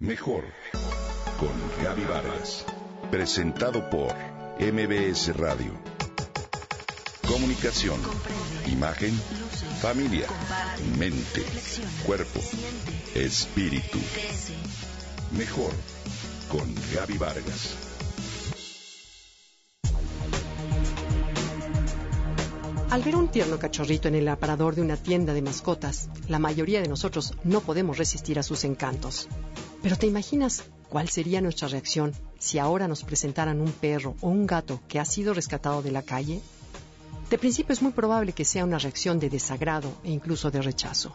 Mejor con Gaby Vargas. Presentado por MBS Radio. Comunicación, imagen, familia, mente, cuerpo, espíritu. Mejor con Gaby Vargas. Al ver un tierno cachorrito en el aparador de una tienda de mascotas, la mayoría de nosotros no podemos resistir a sus encantos. Pero ¿te imaginas cuál sería nuestra reacción si ahora nos presentaran un perro o un gato que ha sido rescatado de la calle? De principio es muy probable que sea una reacción de desagrado e incluso de rechazo.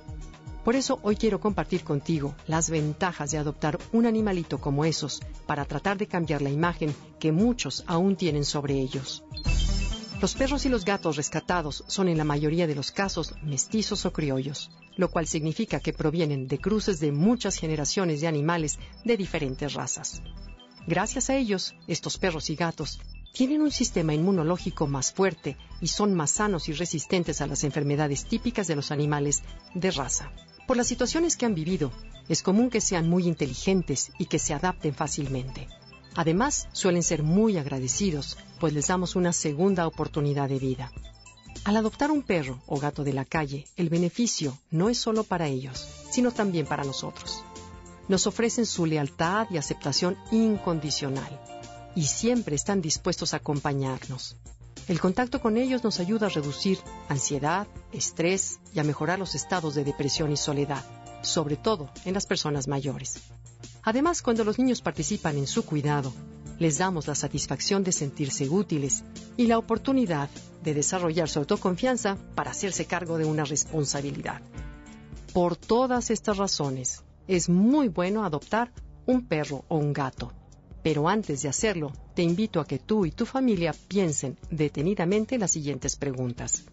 Por eso hoy quiero compartir contigo las ventajas de adoptar un animalito como esos para tratar de cambiar la imagen que muchos aún tienen sobre ellos. Los perros y los gatos rescatados son en la mayoría de los casos mestizos o criollos, lo cual significa que provienen de cruces de muchas generaciones de animales de diferentes razas. Gracias a ellos, estos perros y gatos tienen un sistema inmunológico más fuerte y son más sanos y resistentes a las enfermedades típicas de los animales de raza. Por las situaciones que han vivido, es común que sean muy inteligentes y que se adapten fácilmente. Además, suelen ser muy agradecidos, pues les damos una segunda oportunidad de vida. Al adoptar un perro o gato de la calle, el beneficio no es solo para ellos, sino también para nosotros. Nos ofrecen su lealtad y aceptación incondicional y siempre están dispuestos a acompañarnos. El contacto con ellos nos ayuda a reducir ansiedad, estrés y a mejorar los estados de depresión y soledad, sobre todo en las personas mayores. Además, cuando los niños participan en su cuidado, les damos la satisfacción de sentirse útiles y la oportunidad de desarrollar su autoconfianza para hacerse cargo de una responsabilidad. Por todas estas razones, es muy bueno adoptar un perro o un gato. Pero antes de hacerlo, te invito a que tú y tu familia piensen detenidamente las siguientes preguntas.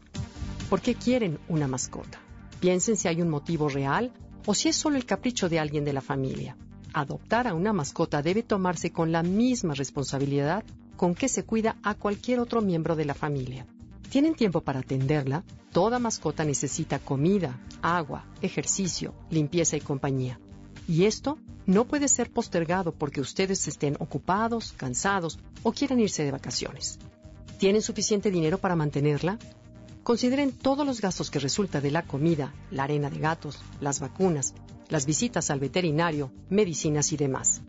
¿Por qué quieren una mascota? Piensen si hay un motivo real o si es solo el capricho de alguien de la familia adoptar a una mascota debe tomarse con la misma responsabilidad con que se cuida a cualquier otro miembro de la familia. ¿Tienen tiempo para atenderla? Toda mascota necesita comida, agua, ejercicio, limpieza y compañía. Y esto no puede ser postergado porque ustedes estén ocupados, cansados o quieran irse de vacaciones. ¿Tienen suficiente dinero para mantenerla? Consideren todos los gastos que resulta de la comida, la arena de gatos, las vacunas, las visitas al veterinario, medicinas y demás.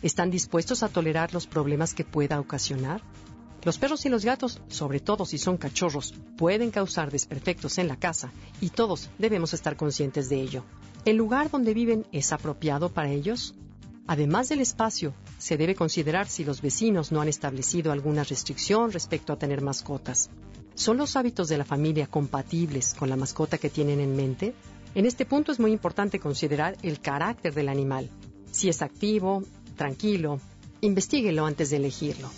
¿Están dispuestos a tolerar los problemas que pueda ocasionar? Los perros y los gatos, sobre todo si son cachorros, pueden causar desperfectos en la casa y todos debemos estar conscientes de ello. ¿El lugar donde viven es apropiado para ellos? Además del espacio, se debe considerar si los vecinos no han establecido alguna restricción respecto a tener mascotas. ¿Son los hábitos de la familia compatibles con la mascota que tienen en mente? En este punto es muy importante considerar el carácter del animal. Si es activo, tranquilo, investiguelo antes de elegirlo.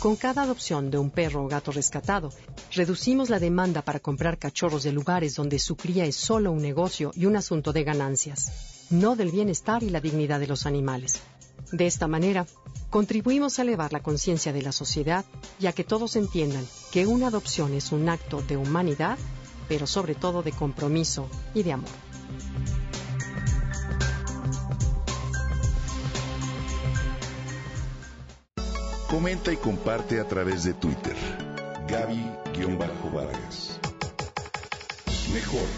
Con cada adopción de un perro o gato rescatado, reducimos la demanda para comprar cachorros de lugares donde su cría es solo un negocio y un asunto de ganancias, no del bienestar y la dignidad de los animales. De esta manera, contribuimos a elevar la conciencia de la sociedad y a que todos entiendan que una adopción es un acto de humanidad pero sobre todo de compromiso y de amor. Comenta y comparte a través de Twitter. Gaby-Vargas. Mejor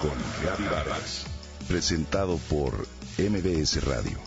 con Gaby Vargas. Presentado por MBS Radio.